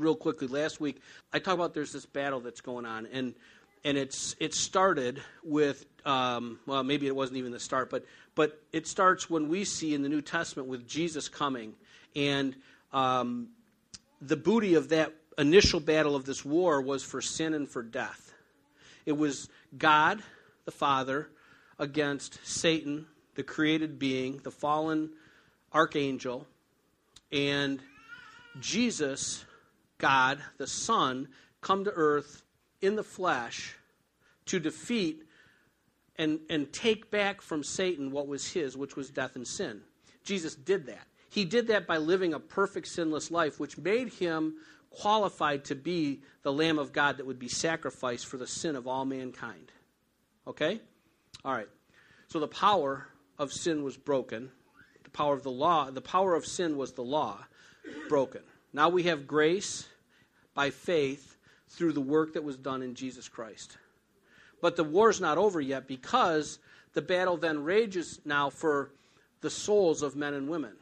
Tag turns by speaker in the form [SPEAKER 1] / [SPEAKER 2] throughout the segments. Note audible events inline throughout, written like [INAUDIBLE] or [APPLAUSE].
[SPEAKER 1] real quickly. Last week, I talked about there's this battle that's going on, and and it's it started with um, well, maybe it wasn't even the start, but but it starts when we see in the New Testament with Jesus coming, and um, the booty of that initial battle of this war was for sin and for death. It was God, the Father, against Satan, the created being, the fallen archangel, and Jesus, God, the Son, come to earth in the flesh to defeat and, and take back from Satan what was his, which was death and sin. Jesus did that. He did that by living a perfect, sinless life, which made him qualified to be the Lamb of God that would be sacrificed for the sin of all mankind. Okay? All right. So the power of sin was broken. The power of the law, the power of sin was the law broken. Now we have grace by faith through the work that was done in Jesus Christ. But the war's not over yet because the battle then rages now for the souls of men and women.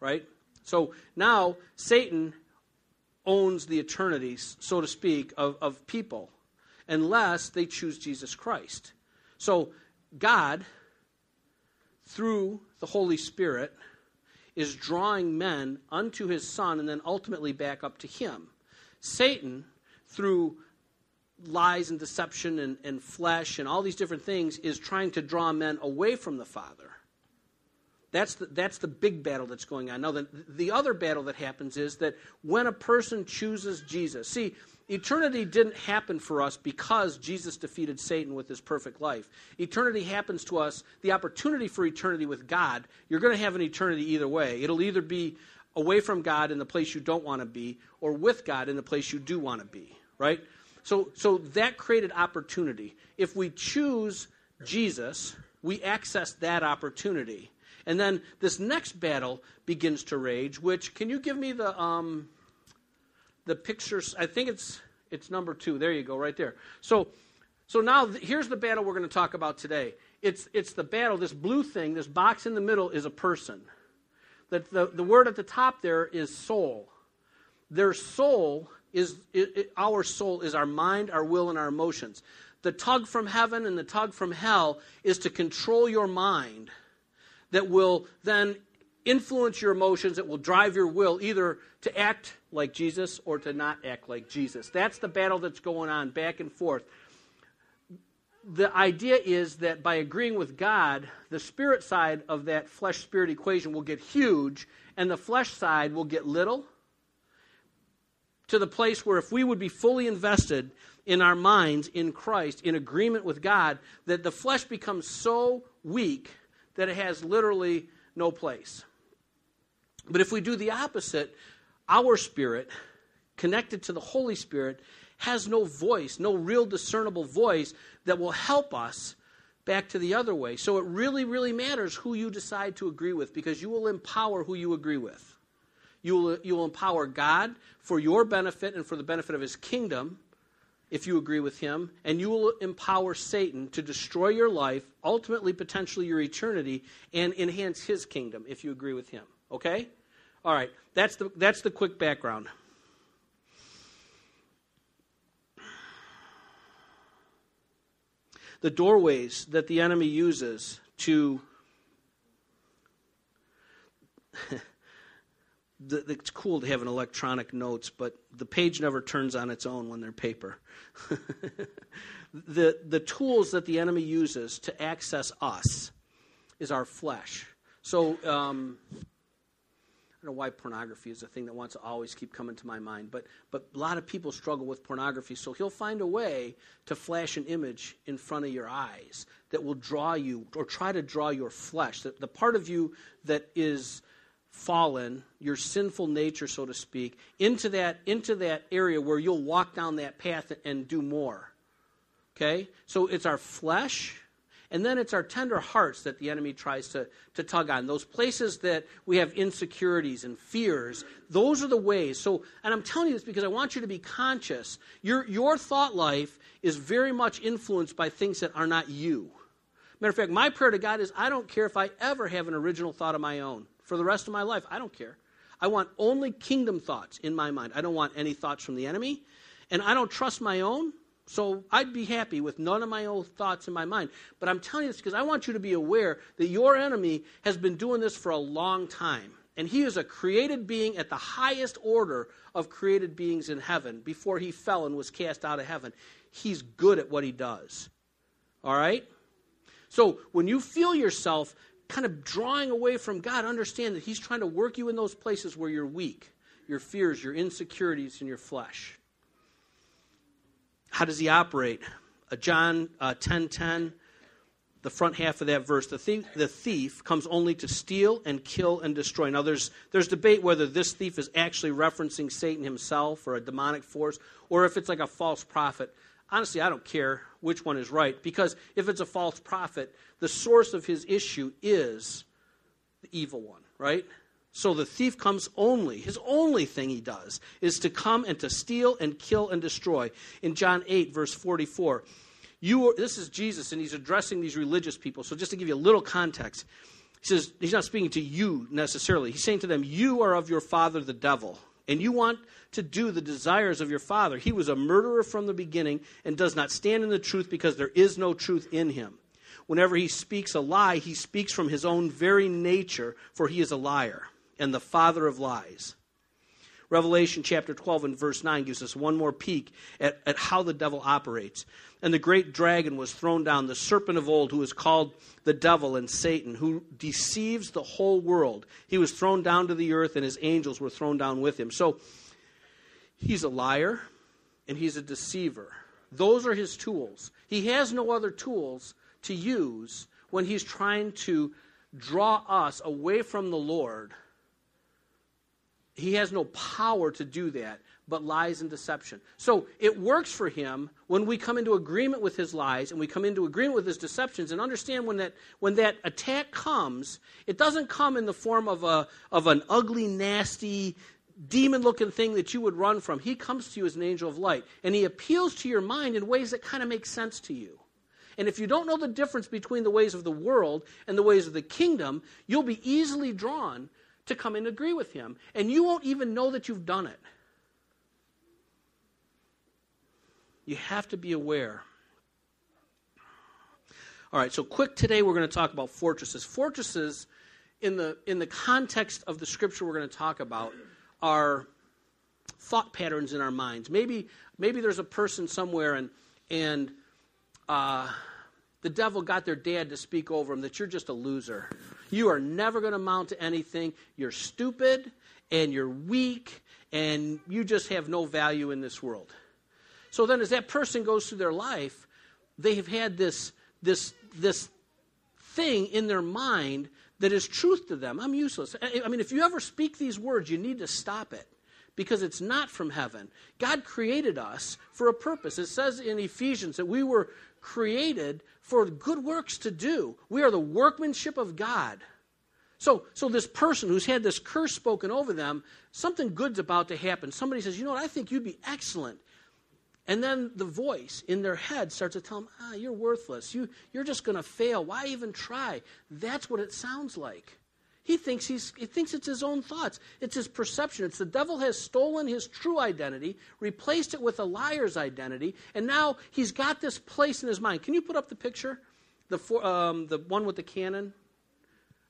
[SPEAKER 1] Right? So now Satan owns the eternities, so to speak, of, of people, unless they choose Jesus Christ. So God, through the Holy Spirit, is drawing men unto his Son and then ultimately back up to him. Satan, through lies and deception and, and flesh and all these different things, is trying to draw men away from the Father. That's the, that's the big battle that's going on. Now, the, the other battle that happens is that when a person chooses Jesus, see, eternity didn't happen for us because Jesus defeated Satan with his perfect life. Eternity happens to us, the opportunity for eternity with God, you're going to have an eternity either way. It'll either be away from God in the place you don't want to be, or with God in the place you do want to be, right? So, so that created opportunity. If we choose Jesus, we access that opportunity. And then this next battle begins to rage, which, can you give me the, um, the pictures? I think it's, it's number two. There you go, right there. So, so now th- here's the battle we're going to talk about today. It's, it's the battle, this blue thing, this box in the middle is a person. That the, the word at the top there is soul. Their soul is, it, it, our soul is our mind, our will, and our emotions. The tug from heaven and the tug from hell is to control your mind that will then influence your emotions, It will drive your will either to act like Jesus or to not act like Jesus. That's the battle that's going on back and forth. The idea is that by agreeing with God, the spirit side of that flesh spirit equation will get huge, and the flesh side will get little to the place where if we would be fully invested in our minds in Christ, in agreement with God, that the flesh becomes so weak that it has literally no place. But if we do the opposite, our spirit, connected to the Holy Spirit, has no voice, no real discernible voice that will help us back to the other way. So it really, really matters who you decide to agree with because you will empower who you agree with. You will, you will empower God for your benefit and for the benefit of his kingdom if you agree with him, and you will empower Satan to destroy your life, ultimately, potentially your eternity, and enhance his kingdom if you agree with him. Okay? All right, that's the, that's the quick background. The doorways that the enemy uses to [LAUGHS] it's cool to have an electronic notes, but the page never turns on its own when they're paper. [LAUGHS] the, the tools that the enemy uses to access us is our flesh. So, um, I don't know why pornography is a thing that wants to always keep coming to my mind, but, but a lot of people struggle with pornography, so he'll find a way to flash an image in front of your eyes that will draw you or try to draw your flesh, the, the part of you that is fallen, your sinful nature, so to speak, into that, into that area where you'll walk down that path and do more. Okay? So it's our flesh, and then it's our tender hearts that the enemy tries to, to tug on. Those places that we have insecurities and fears, those are the ways. So, and I'm telling you this because I want you to be conscious. Your, your thought life is very much influenced by things that are not you. Matter of fact, my prayer to God is I don't care if I ever have an original thought of my own for the rest of my life. I don't care. I want only kingdom thoughts in my mind. I don't want any thoughts from the enemy. And I don't trust my own. So I'd be happy with none of my own thoughts in my mind. But I'm telling you this because I want you to be aware that your enemy has been doing this for a long time. And he is a created being at the highest order of created beings in heaven before he fell and was cast out of heaven. He's good at what he does. All right? So when you feel yourself kind of drawing away from God, understand that he's trying to work you in those places where you're weak your fears, your insecurities, and your flesh. How does he operate? Uh, John uh, 10 10 the front half of that verse, the thief, the thief comes only to steal and kill and destroy. Now, there's, there's debate whether this thief is actually referencing Satan himself or a demonic force, or if it's like a false prophet. Honestly, I don't care which one is right, because if it's a false prophet, the source of his issue is the evil one, right? So the thief comes only, his only thing he does is to come and to steal and kill and destroy. In John 8, verse 44, you are, this is Jesus, and he's addressing these religious people. So, just to give you a little context, he says, he's not speaking to you necessarily. He's saying to them, You are of your father, the devil, and you want to do the desires of your father. He was a murderer from the beginning and does not stand in the truth because there is no truth in him. Whenever he speaks a lie, he speaks from his own very nature, for he is a liar and the father of lies. Revelation chapter 12 and verse 9 gives us one more peek at, at how the devil operates. And the great dragon was thrown down, the serpent of old, who is called the devil and Satan, who deceives the whole world. He was thrown down to the earth, and his angels were thrown down with him. So he's a liar and he's a deceiver. Those are his tools. He has no other tools to use when he's trying to draw us away from the Lord. He has no power to do that but lies and deception. So it works for him when we come into agreement with his lies and we come into agreement with his deceptions and understand when that when that attack comes, it doesn't come in the form of a of an ugly, nasty, demon looking thing that you would run from. He comes to you as an angel of light. And he appeals to your mind in ways that kind of make sense to you. And if you don't know the difference between the ways of the world and the ways of the kingdom, you'll be easily drawn to come and agree with him. And you won't even know that you've done it. You have to be aware. All right, so quick today we're going to talk about fortresses. Fortresses, in the, in the context of the scripture we're going to talk about, are thought patterns in our minds. Maybe, maybe there's a person somewhere and, and uh, the devil got their dad to speak over him that you're just a loser. You are never going to amount to anything. You're stupid and you're weak and you just have no value in this world. So then, as that person goes through their life, they have had this, this, this thing in their mind that is truth to them. I'm useless. I mean, if you ever speak these words, you need to stop it because it's not from heaven. God created us for a purpose. It says in Ephesians that we were created for good works to do. We are the workmanship of God. So, so this person who's had this curse spoken over them, something good's about to happen. Somebody says, "You know what? I think you'd be excellent and then the voice in their head starts to tell them, ah, you're worthless. You, you're just going to fail. Why even try? That's what it sounds like. He thinks, he's, he thinks it's his own thoughts. It's his perception. It's the devil has stolen his true identity, replaced it with a liar's identity, and now he's got this place in his mind. Can you put up the picture? The, for, um, the one with the cannon?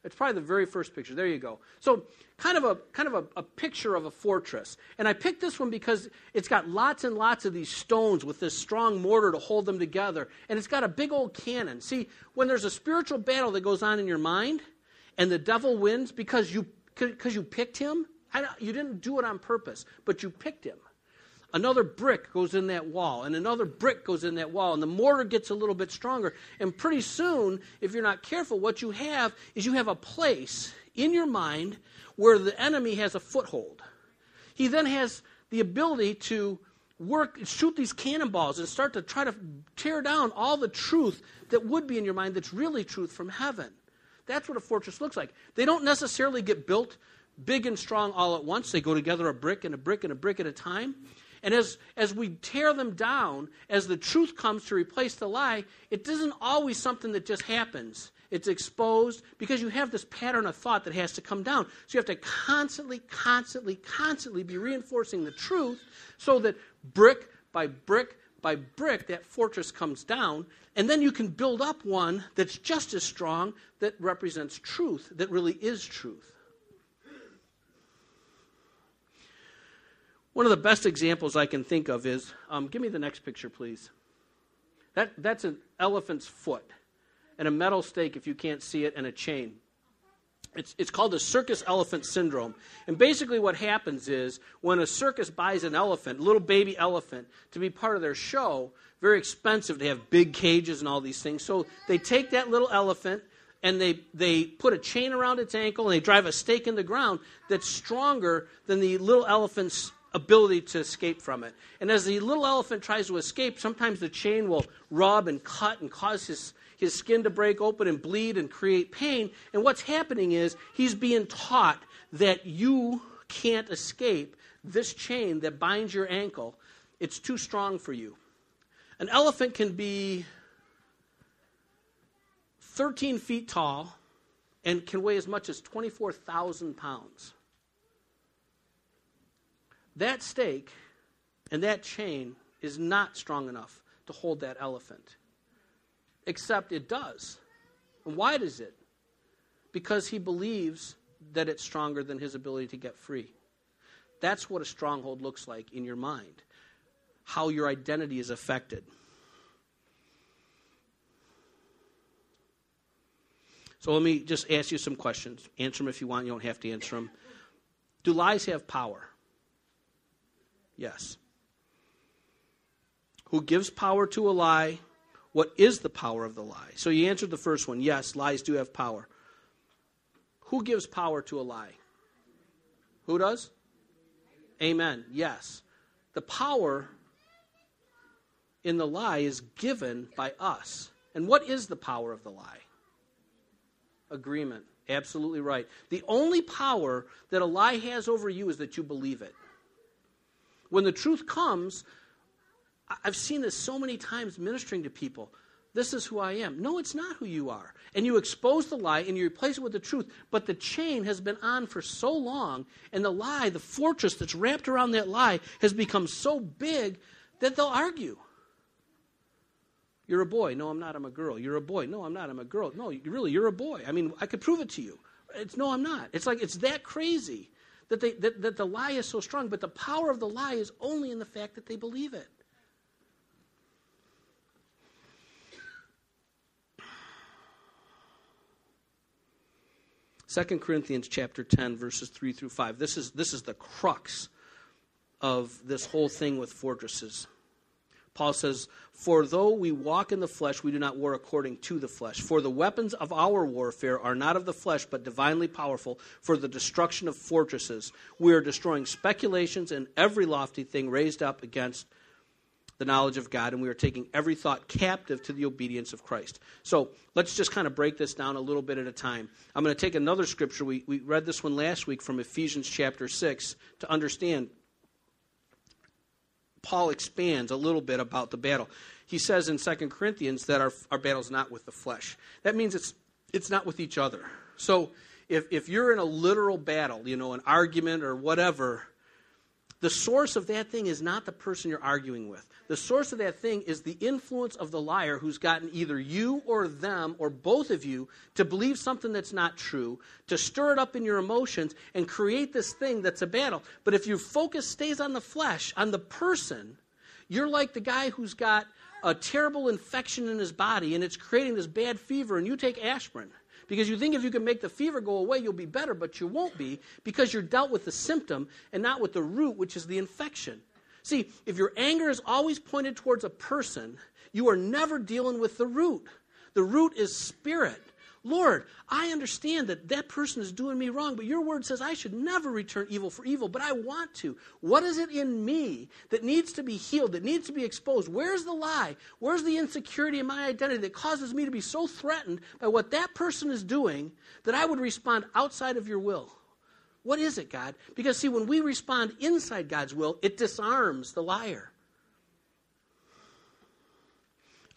[SPEAKER 1] It's probably the very first picture. There you go. So, kind of a kind of a, a, picture of a fortress. And I picked this one because it's got lots and lots of these stones with this strong mortar to hold them together, and it's got a big old cannon. See, when there's a spiritual battle that goes on in your mind, and the devil wins because you because you picked him, you didn't do it on purpose, but you picked him another brick goes in that wall, and another brick goes in that wall, and the mortar gets a little bit stronger. And pretty soon, if you're not careful, what you have is you have a place in your mind where the enemy has a foothold. He then has the ability to work, shoot these cannonballs and start to try to tear down all the truth that would be in your mind that's really truth from heaven. That's what a fortress looks like. They don't necessarily get built big and strong all at once. They go together a brick and a brick and a brick at a time. And as, as we tear them down, as the truth comes to replace the lie, it isn't always something that just happens. it's exposed because you have this pattern of thought that has to come down. So you have to constantly, constantly, constantly be reinforcing the truth so that brick by brick by brick, that fortress comes down, and then you can build up one that's just as strong that represents truth, that really is truth. One of the best examples I can think of is um, give me the next picture, please. That, that's an elephant's foot and a metal stake, if you can't see it, and a chain. It's, it's called the circus elephant syndrome. And basically, what happens is when a circus buys an elephant, a little baby elephant, to be part of their show, very expensive to have big cages and all these things. So they take that little elephant and they, they put a chain around its ankle and they drive a stake in the ground that's stronger than the little elephant's ability to escape from it. And as the little elephant tries to escape, sometimes the chain will rub and cut and cause his, his skin to break open and bleed and create pain. And what's happening is he's being taught that you can't escape this chain that binds your ankle. It's too strong for you. An elephant can be 13 feet tall and can weigh as much as 24,000 pounds. That stake and that chain is not strong enough to hold that elephant. Except it does. And why does it? Because he believes that it's stronger than his ability to get free. That's what a stronghold looks like in your mind, how your identity is affected. So let me just ask you some questions. Answer them if you want, you don't have to answer them. Do lies have power? Yes. Who gives power to a lie? What is the power of the lie? So you answered the first one. Yes, lies do have power. Who gives power to a lie? Who does? Amen. Yes. The power in the lie is given by us. And what is the power of the lie? Agreement. Absolutely right. The only power that a lie has over you is that you believe it. When the truth comes, I've seen this so many times ministering to people. This is who I am. No, it's not who you are. And you expose the lie and you replace it with the truth. But the chain has been on for so long, and the lie, the fortress that's wrapped around that lie, has become so big that they'll argue. You're a boy. No, I'm not. I'm a girl. You're a boy. No, I'm not. I'm a girl. No, really, you're a boy. I mean, I could prove it to you. It's no, I'm not. It's like it's that crazy that, they, that, that the lie is so strong, but the power of the lie is only in the fact that they believe it. Second Corinthians chapter 10 verses 3 through 5. This is this is the crux of this whole thing with fortresses. Paul says, For though we walk in the flesh, we do not war according to the flesh. For the weapons of our warfare are not of the flesh, but divinely powerful for the destruction of fortresses. We are destroying speculations and every lofty thing raised up against the knowledge of God, and we are taking every thought captive to the obedience of Christ. So let's just kind of break this down a little bit at a time. I'm going to take another scripture. We, we read this one last week from Ephesians chapter 6 to understand Paul expands a little bit about the battle. He says in 2 Corinthians that our, our battle is not with the flesh. That means it's, it's not with each other. So if, if you're in a literal battle, you know, an argument or whatever, the source of that thing is not the person you're arguing with. The source of that thing is the influence of the liar who's gotten either you or them or both of you to believe something that's not true, to stir it up in your emotions and create this thing that's a battle. But if your focus stays on the flesh, on the person, you're like the guy who's got a terrible infection in his body and it's creating this bad fever and you take aspirin because you think if you can make the fever go away, you'll be better, but you won't be because you're dealt with the symptom and not with the root, which is the infection. See, if your anger is always pointed towards a person, you are never dealing with the root. The root is spirit. Lord, I understand that that person is doing me wrong, but your word says I should never return evil for evil, but I want to. What is it in me that needs to be healed, that needs to be exposed? Where's the lie? Where's the insecurity in my identity that causes me to be so threatened by what that person is doing that I would respond outside of your will? What is it, God? Because, see, when we respond inside God's will, it disarms the liar.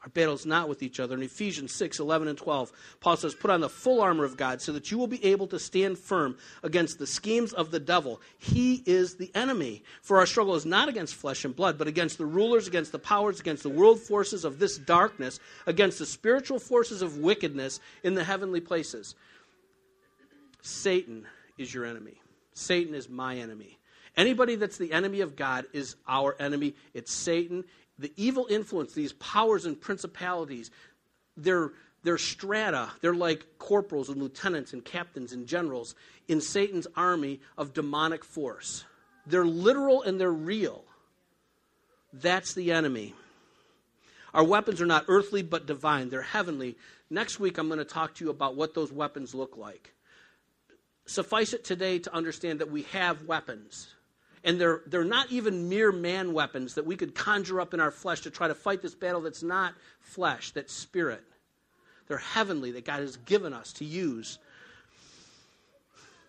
[SPEAKER 1] Our battle is not with each other. In Ephesians 6 11 and 12, Paul says, Put on the full armor of God so that you will be able to stand firm against the schemes of the devil. He is the enemy. For our struggle is not against flesh and blood, but against the rulers, against the powers, against the world forces of this darkness, against the spiritual forces of wickedness in the heavenly places. Satan is your enemy. Satan is my enemy. Anybody that's the enemy of God is our enemy. It's Satan the evil influence, these powers and principalities, they're, they're strata. They're like corporals and lieutenants and captains and generals in Satan's army of demonic force. They're literal and they're real. That's the enemy. Our weapons are not earthly but divine, they're heavenly. Next week, I'm going to talk to you about what those weapons look like. Suffice it today to understand that we have weapons and they're, they're not even mere man weapons that we could conjure up in our flesh to try to fight this battle that's not flesh, that's spirit. They're heavenly that God has given us to use.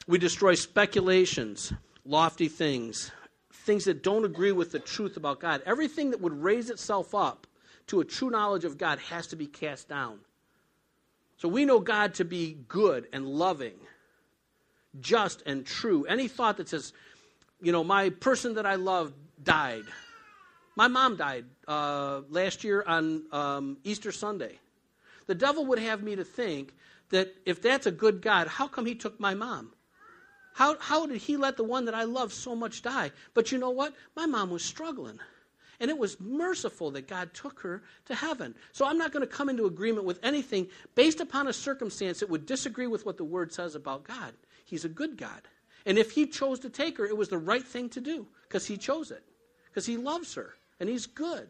[SPEAKER 1] We destroy speculations, lofty things, things that don't agree with the truth about God. Everything that would raise itself up to a true knowledge of God has to be cast down. So we know God to be good and loving, just and true. Any thought that says, you know, my person that I love died. My mom died uh, last year on um, Easter Sunday. The devil would have me to think that if that's a good God, how come he took my mom? How, how did he let the one that I love so much die? But you know what? My mom was struggling. And it was merciful that God took her to heaven. So I'm not going to come into agreement with anything based upon a circumstance that would disagree with what the Word says about God. He's a good God. And if he chose to take her, it was the right thing to do because he chose it, because he loves her and he's good.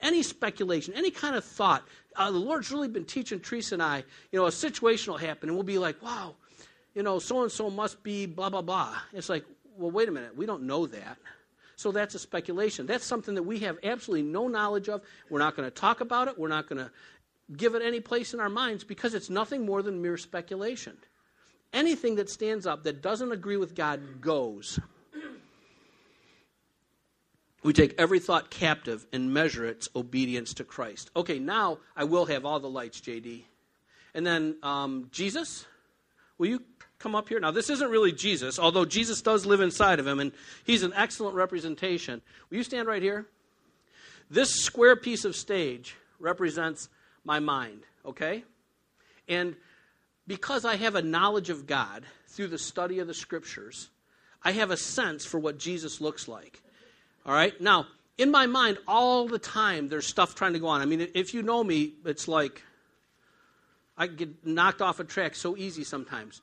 [SPEAKER 1] Any speculation, any kind of thought, uh, the Lord's really been teaching Teresa and I, you know, a situation will happen and we'll be like, wow, you know, so and so must be blah, blah, blah. It's like, well, wait a minute, we don't know that. So that's a speculation. That's something that we have absolutely no knowledge of. We're not going to talk about it. We're not going to give it any place in our minds because it's nothing more than mere speculation. Anything that stands up that doesn't agree with God goes. We take every thought captive and measure its obedience to Christ. Okay, now I will have all the lights, JD. And then um, Jesus, will you come up here? Now, this isn't really Jesus, although Jesus does live inside of him, and he's an excellent representation. Will you stand right here? This square piece of stage represents my mind, okay? And because I have a knowledge of God through the study of the scriptures, I have a sense for what Jesus looks like. All right? Now, in my mind, all the time, there's stuff trying to go on. I mean, if you know me, it's like I get knocked off a track so easy sometimes.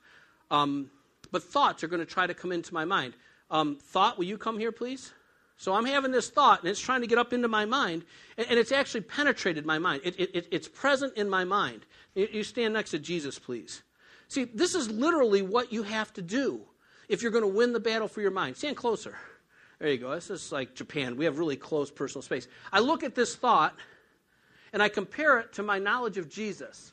[SPEAKER 1] Um, but thoughts are going to try to come into my mind. Um, thought, will you come here, please? So I'm having this thought, and it's trying to get up into my mind, and, and it's actually penetrated my mind. It, it, it's present in my mind. You stand next to Jesus, please. See, this is literally what you have to do if you're going to win the battle for your mind. Stand closer. There you go. This is like Japan. We have really close personal space. I look at this thought and I compare it to my knowledge of Jesus.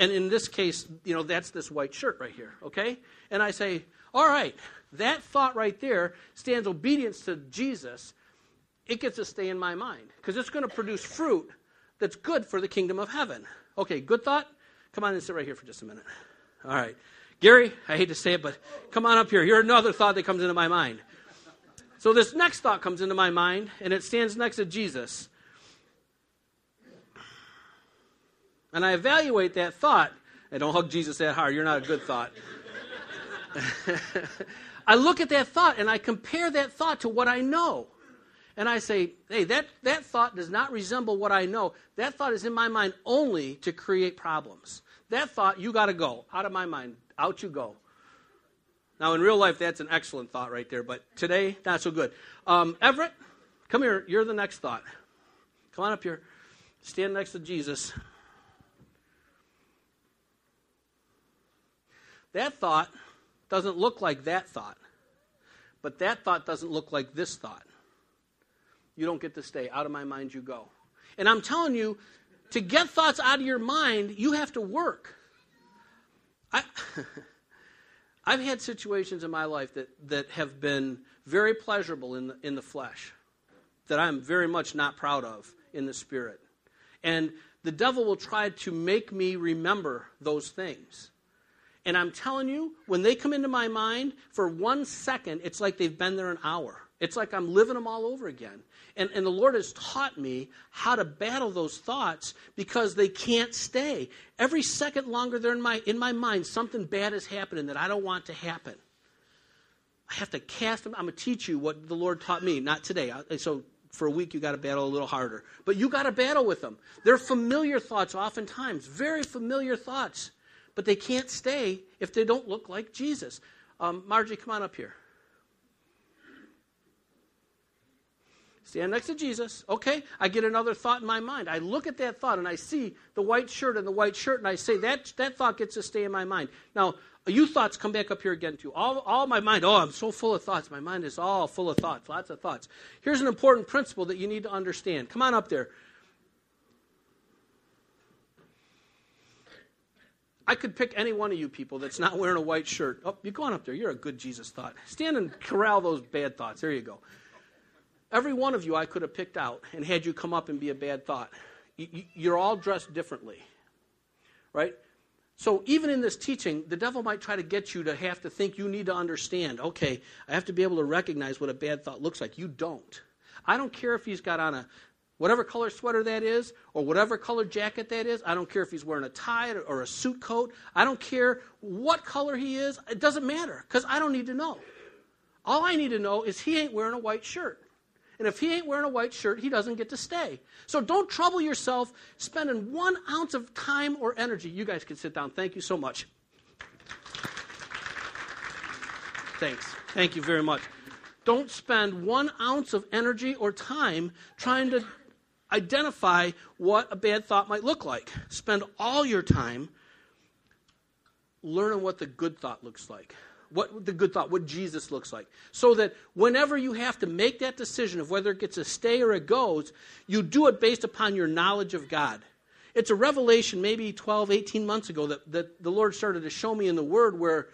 [SPEAKER 1] And in this case, you know, that's this white shirt right here, okay? And I say, all right, that thought right there stands obedience to Jesus. It gets to stay in my mind because it's going to produce fruit that's good for the kingdom of heaven. Okay, good thought? Come on and sit right here for just a minute. All right. Gary, I hate to say it, but come on up here. Here's another thought that comes into my mind. So this next thought comes into my mind, and it stands next to Jesus. And I evaluate that thought. And don't hug Jesus that hard. You're not a good thought. [LAUGHS] I look at that thought and I compare that thought to what I know. And I say, hey, that, that thought does not resemble what I know. That thought is in my mind only to create problems. That thought, you got to go. Out of my mind. Out you go. Now, in real life, that's an excellent thought right there, but today, not so good. Um, Everett, come here. You're the next thought. Come on up here. Stand next to Jesus. That thought doesn't look like that thought, but that thought doesn't look like this thought. You don't get to stay. Out of my mind, you go. And I'm telling you, to get thoughts out of your mind, you have to work. I, [LAUGHS] I've had situations in my life that, that have been very pleasurable in the, in the flesh, that I'm very much not proud of in the spirit. And the devil will try to make me remember those things. And I'm telling you, when they come into my mind, for one second, it's like they've been there an hour. It's like I'm living them all over again. And, and the Lord has taught me how to battle those thoughts because they can't stay. Every second longer they're in my, in my mind, something bad is happening that I don't want to happen. I have to cast them. I'm going to teach you what the Lord taught me, not today. So for a week, you got to battle a little harder. But you got to battle with them. They're familiar thoughts, oftentimes, very familiar thoughts. But they can't stay if they don't look like Jesus. Um, Margie, come on up here. Stand next to Jesus. Okay, I get another thought in my mind. I look at that thought and I see the white shirt and the white shirt, and I say, that, that thought gets to stay in my mind. Now, you thoughts come back up here again, too. All, all my mind, oh, I'm so full of thoughts. My mind is all full of thoughts, lots of thoughts. Here's an important principle that you need to understand. Come on up there. I could pick any one of you people that's not wearing a white shirt. Oh, you're going up there. You're a good Jesus thought. Stand and corral those bad thoughts. There you go. Every one of you I could have picked out and had you come up and be a bad thought. You're all dressed differently, right? So even in this teaching, the devil might try to get you to have to think you need to understand, okay, I have to be able to recognize what a bad thought looks like. You don't. I don't care if he's got on a whatever color sweater that is or whatever color jacket that is. I don't care if he's wearing a tie or a suit coat. I don't care what color he is. It doesn't matter because I don't need to know. All I need to know is he ain't wearing a white shirt. And if he ain't wearing a white shirt, he doesn't get to stay. So don't trouble yourself spending one ounce of time or energy. You guys can sit down. Thank you so much. Thanks. Thank you very much. Don't spend one ounce of energy or time trying to identify what a bad thought might look like. Spend all your time learning what the good thought looks like what the good thought, what Jesus looks like. So that whenever you have to make that decision of whether it gets a stay or it goes, you do it based upon your knowledge of God. It's a revelation maybe 12, 18 months ago that, that the Lord started to show me in the Word where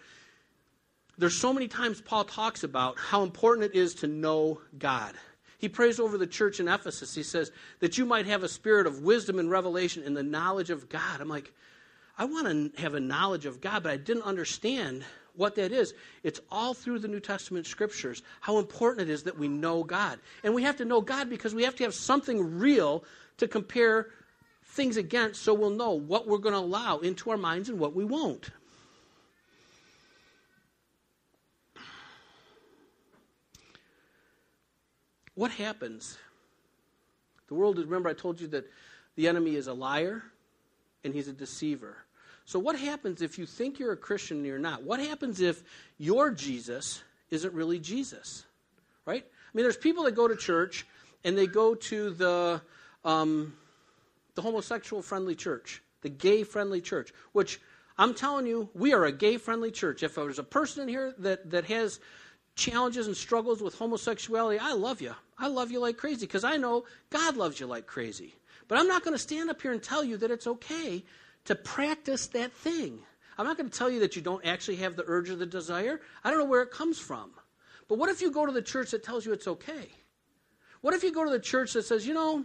[SPEAKER 1] there's so many times Paul talks about how important it is to know God. He prays over the church in Ephesus. He says that you might have a spirit of wisdom and revelation in the knowledge of God. I'm like, I want to have a knowledge of God, but I didn't understand what that is. It's all through the New Testament scriptures how important it is that we know God. And we have to know God because we have to have something real to compare things against so we'll know what we're going to allow into our minds and what we won't. What happens? The world remember, I told you that the enemy is a liar and he's a deceiver. So, what happens if you think you're a Christian and you're not? What happens if your Jesus isn't really Jesus? Right? I mean, there's people that go to church and they go to the, um, the homosexual friendly church, the gay friendly church, which I'm telling you, we are a gay friendly church. If there's a person in here that, that has challenges and struggles with homosexuality, I love you. I love you like crazy because I know God loves you like crazy. But I'm not going to stand up here and tell you that it's okay to practice that thing. I'm not going to tell you that you don't actually have the urge or the desire. I don't know where it comes from. But what if you go to the church that tells you it's okay? What if you go to the church that says, you know,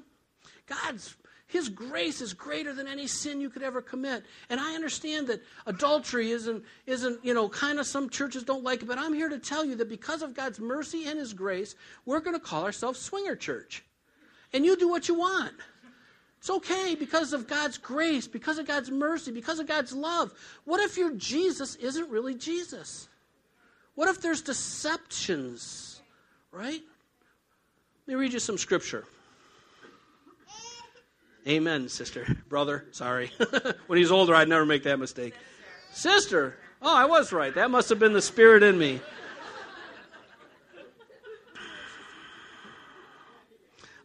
[SPEAKER 1] God's his grace is greater than any sin you could ever commit. And I understand that adultery isn't, isn't you know, kind of some churches don't like it, but I'm here to tell you that because of God's mercy and His grace, we're going to call ourselves Swinger Church. And you do what you want. It's okay because of God's grace, because of God's mercy, because of God's love. What if your Jesus isn't really Jesus? What if there's deceptions, right? Let me read you some scripture. Amen, sister. Brother, sorry. [LAUGHS] when he's older, I'd never make that mistake. sister, oh, I was right. That must have been the spirit in me.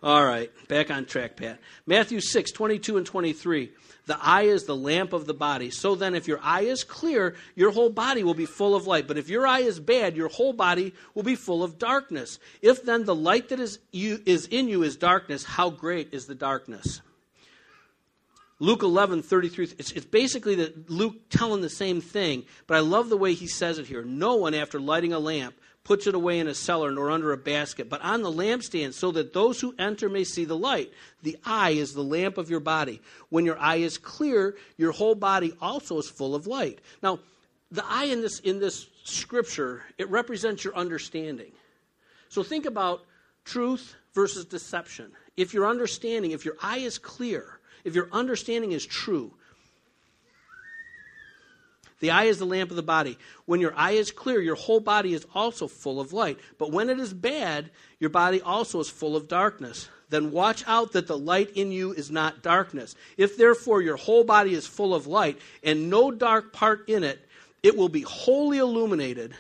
[SPEAKER 1] All right, back on track, Pat. Matthew 6, 22 and 23. The eye is the lamp of the body. So then, if your eye is clear, your whole body will be full of light. But if your eye is bad, your whole body will be full of darkness. If then the light that is, you, is in you is darkness, how great is the darkness? Luke 11, 33. It's, it's basically the, Luke telling the same thing, but I love the way he says it here. No one, after lighting a lamp, puts it away in a cellar nor under a basket, but on the lampstand, so that those who enter may see the light. The eye is the lamp of your body. When your eye is clear, your whole body also is full of light. Now, the eye in this in this scripture, it represents your understanding. So think about truth versus deception. If your understanding, if your eye is clear, if your understanding is true, the eye is the lamp of the body. When your eye is clear, your whole body is also full of light. But when it is bad, your body also is full of darkness. Then watch out that the light in you is not darkness. If therefore your whole body is full of light and no dark part in it, it will be wholly illuminated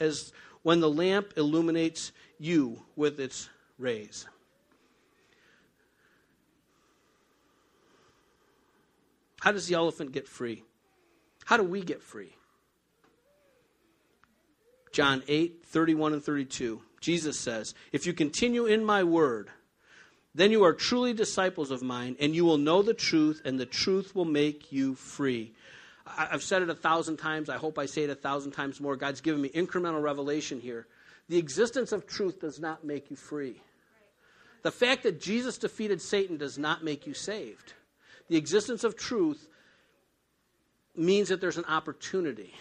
[SPEAKER 1] as when the lamp illuminates you with its rays. How does the elephant get free? How do we get free? John 8, 31 and 32. Jesus says, If you continue in my word, then you are truly disciples of mine, and you will know the truth, and the truth will make you free. I've said it a thousand times. I hope I say it a thousand times more. God's given me incremental revelation here. The existence of truth does not make you free. The fact that Jesus defeated Satan does not make you saved. The existence of truth means that there's an opportunity.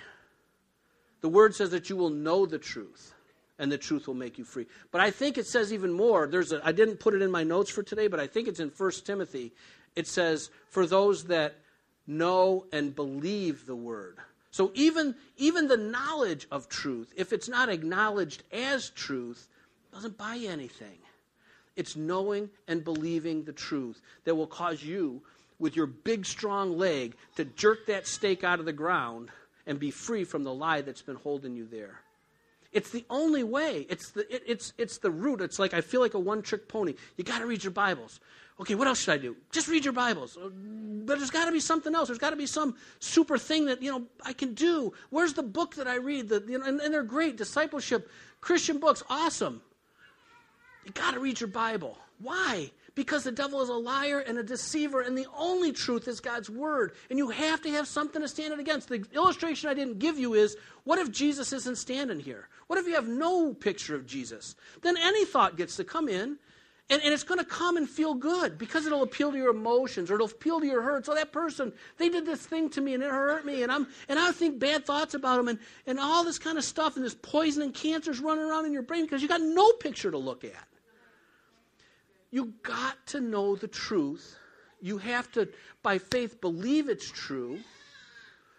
[SPEAKER 1] The word says that you will know the truth and the truth will make you free. But I think it says even more. There's a, I didn't put it in my notes for today, but I think it's in 1 Timothy. It says, For those that know and believe the word. So even, even the knowledge of truth, if it's not acknowledged as truth, doesn't buy you anything. It's knowing and believing the truth that will cause you with your big, strong leg to jerk that stake out of the ground and be free from the lie that's been holding you there. It's the only way. It's the, it, it's, it's the root. It's like I feel like a one trick pony. You got to read your Bibles. Okay, what else should I do? Just read your Bibles. Uh, but there's got to be something else. There's got to be some super thing that you know I can do. Where's the book that I read? The, you know, and, and they're great discipleship, Christian books, awesome. You got to read your Bible. Why? Because the devil is a liar and a deceiver, and the only truth is God's word. And you have to have something to stand it against. The illustration I didn't give you is what if Jesus isn't standing here? What if you have no picture of Jesus? Then any thought gets to come in, and, and it's going to come and feel good because it'll appeal to your emotions or it'll appeal to your hurt. So that person, they did this thing to me and it hurt me, and I'm and I think bad thoughts about them and, and all this kind of stuff, and this poison and cancer's running around in your brain because you got no picture to look at. You got to know the truth. You have to, by faith, believe it's true.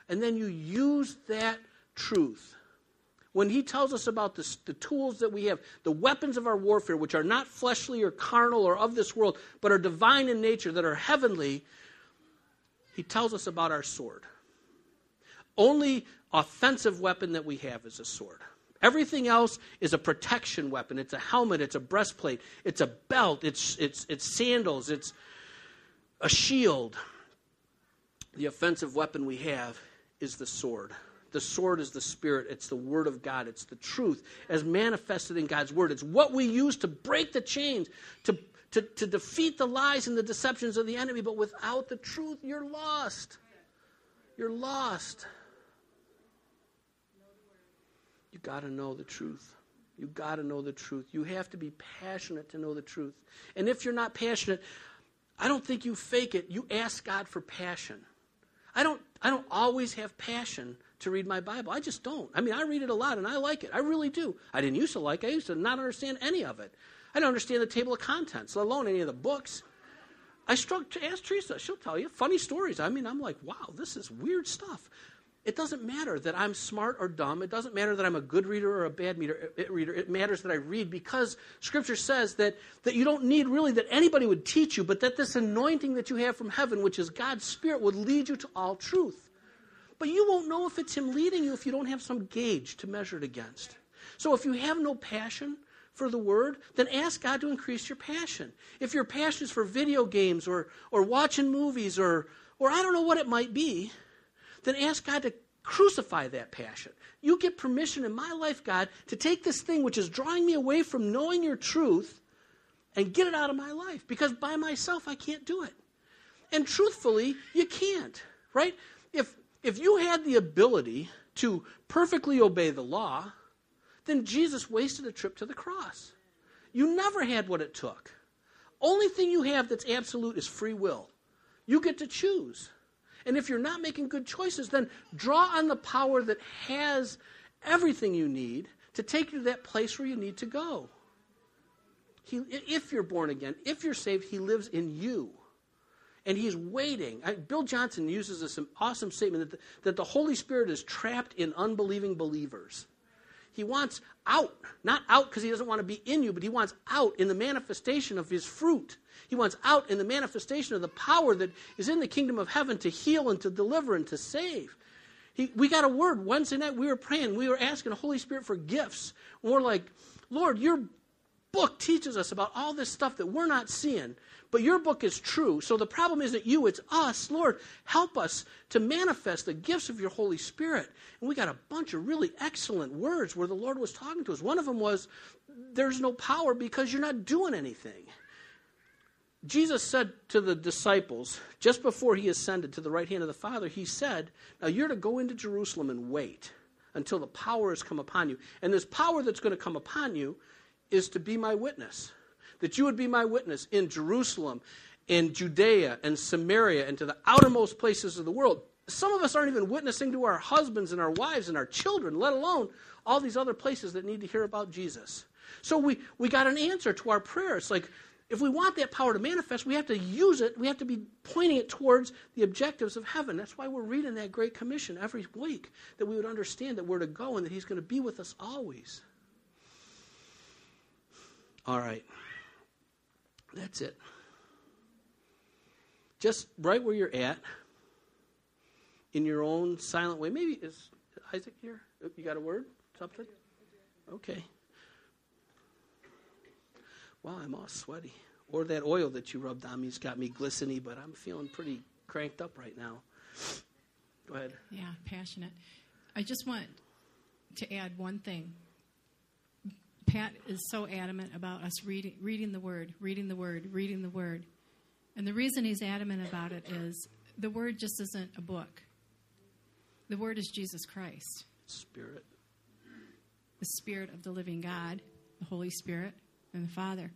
[SPEAKER 1] And then you use that truth. When he tells us about the, the tools that we have, the weapons of our warfare, which are not fleshly or carnal or of this world, but are divine in nature, that are heavenly, he tells us about our sword. Only offensive weapon that we have is a sword. Everything else is a protection weapon. It's a helmet, it's a breastplate, it's a belt, it's, it's, it's sandals, it's a shield. The offensive weapon we have is the sword. The sword is the Spirit. It's the Word of God. It's the truth as manifested in God's Word. It's what we use to break the chains, to, to, to defeat the lies and the deceptions of the enemy. But without the truth, you're lost. You're lost. You got to know the truth. You got to know the truth. You have to be passionate to know the truth. And if you're not passionate, I don't think you fake it. You ask God for passion. I don't I don't always have passion to read my Bible. I just don't. I mean, I read it a lot and I like it. I really do. I didn't used to like it. I used to not understand any of it. I don't understand the table of contents, let alone any of the books. I struggle to ask Teresa. She'll tell you funny stories. I mean, I'm like, wow, this is weird stuff. It doesn't matter that I'm smart or dumb. It doesn't matter that I'm a good reader or a bad reader. It matters that I read because Scripture says that, that you don't need really that anybody would teach you, but that this anointing that you have from heaven, which is God's Spirit, would lead you to all truth. But you won't know if it's Him leading you if you don't have some gauge to measure it against. So if you have no passion for the Word, then ask God to increase your passion. If your passion is for video games or, or watching movies or, or I don't know what it might be, then ask God to crucify that passion. You get permission in my life, God, to take this thing which is drawing me away from knowing your truth and get it out of my life because by myself I can't do it. And truthfully, you can't, right? If if you had the ability to perfectly obey the law, then Jesus wasted a trip to the cross. You never had what it took. Only thing you have that's absolute is free will. You get to choose. And if you're not making good choices, then draw on the power that has everything you need to take you to that place where you need to go. He, if you're born again, if you're saved, He lives in you. And He's waiting. I, Bill Johnson uses this awesome statement that the, that the Holy Spirit is trapped in unbelieving believers. He wants out, not out because He doesn't want to be in you, but He wants out in the manifestation of His fruit. He wants out in the manifestation of the power that is in the kingdom of heaven to heal and to deliver and to save. He, we got a word Wednesday night. We were praying. We were asking the Holy Spirit for gifts. And we're like, Lord, your book teaches us about all this stuff that we're not seeing, but your book is true. So the problem isn't you, it's us. Lord, help us to manifest the gifts of your Holy Spirit. And we got a bunch of really excellent words where the Lord was talking to us. One of them was, There's no power because you're not doing anything. Jesus said to the disciples, just before he ascended to the right hand of the Father, he said, Now you're to go into Jerusalem and wait until the power has come upon you. And this power that's going to come upon you is to be my witness. That you would be my witness in Jerusalem, in Judea, and Samaria, and to the outermost places of the world. Some of us aren't even witnessing to our husbands and our wives and our children, let alone all these other places that need to hear about Jesus. So we, we got an answer to our prayer. It's like, if we want that power to manifest, we have to use it. We have to be pointing it towards the objectives of heaven. That's why we're reading that Great Commission every week, that we would understand that we're to go and that He's going to be with us always. All right. That's it. Just right where you're at, in your own silent way. Maybe is Isaac here? Oh, you got a word? Something? Okay. Wow, I'm all sweaty. Or that oil that you rubbed on me's got me glistening, but I'm feeling pretty cranked up right now. Go ahead.
[SPEAKER 2] Yeah, passionate. I just want to add one thing. Pat is so adamant about us reading, reading the Word, reading the Word, reading the Word. And the reason he's adamant about it is the Word just isn't a book. The Word is Jesus Christ.
[SPEAKER 1] Spirit.
[SPEAKER 2] The Spirit of the living God, the Holy Spirit, and the Father.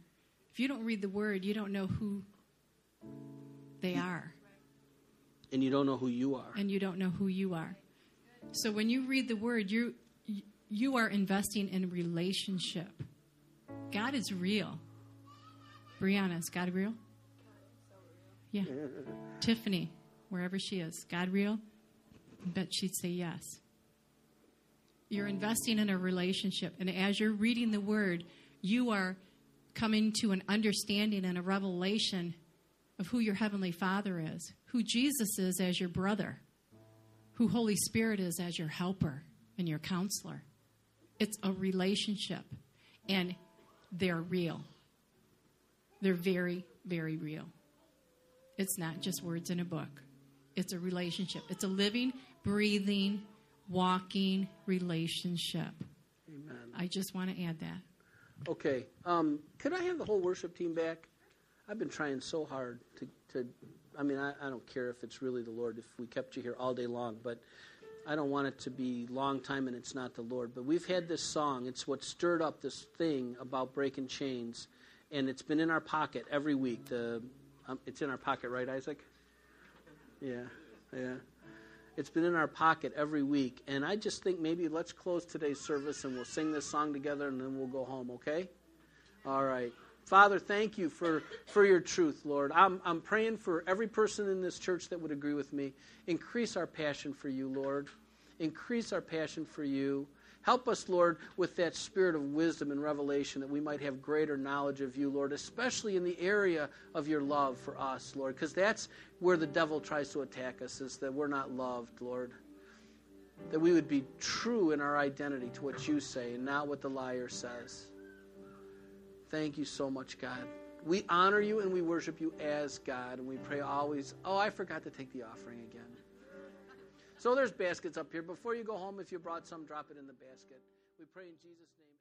[SPEAKER 2] If you don't read the Word, you don't know who they are.
[SPEAKER 1] And you don't know who you are.
[SPEAKER 2] And you don't know who you are. So when you read the Word, you you are investing in relationship. God is real. Brianna, is God real? Yeah. [LAUGHS] Tiffany, wherever she is, God real? I bet she'd say yes. You're investing in a relationship, and as you're reading the Word, you are coming to an understanding and a revelation of who your Heavenly Father is, who Jesus is as your brother, who Holy Spirit is as your helper and your counselor. It's a relationship, and they're real. They're very, very real. It's not just words in a book, it's a relationship. It's a living, breathing, walking relationship.
[SPEAKER 1] Amen.
[SPEAKER 2] I just want to add that.
[SPEAKER 1] Okay. Um, could I have the whole worship team back? I've been trying so hard to. to I mean, I, I don't care if it's really the Lord, if we kept you here all day long, but I don't want it to be long time and it's not the Lord. But we've had this song. It's what stirred up this thing about breaking chains, and it's been in our pocket every week. The, um, it's in our pocket, right, Isaac? Yeah, yeah. It's been in our pocket every week, and I just think maybe let's close today's service and we'll sing this song together, and then we'll go home. Okay? All right. Father, thank you for, for your truth, Lord. I'm, I'm praying for every person in this church that would agree with me. Increase our passion for you, Lord. Increase our passion for you. Help us, Lord, with that spirit of wisdom and revelation that we might have greater knowledge of you, Lord, especially in the area of your love for us, Lord, because that's where the devil tries to attack us, is that we're not loved, Lord. That we would be true in our identity to what you say and not what the liar says. Thank you so much, God. We honor you and we worship you as God, and we pray always. Oh, I forgot to take the offering again. So there's baskets up here. Before you go home, if you brought some, drop it in the basket. We pray in Jesus' name.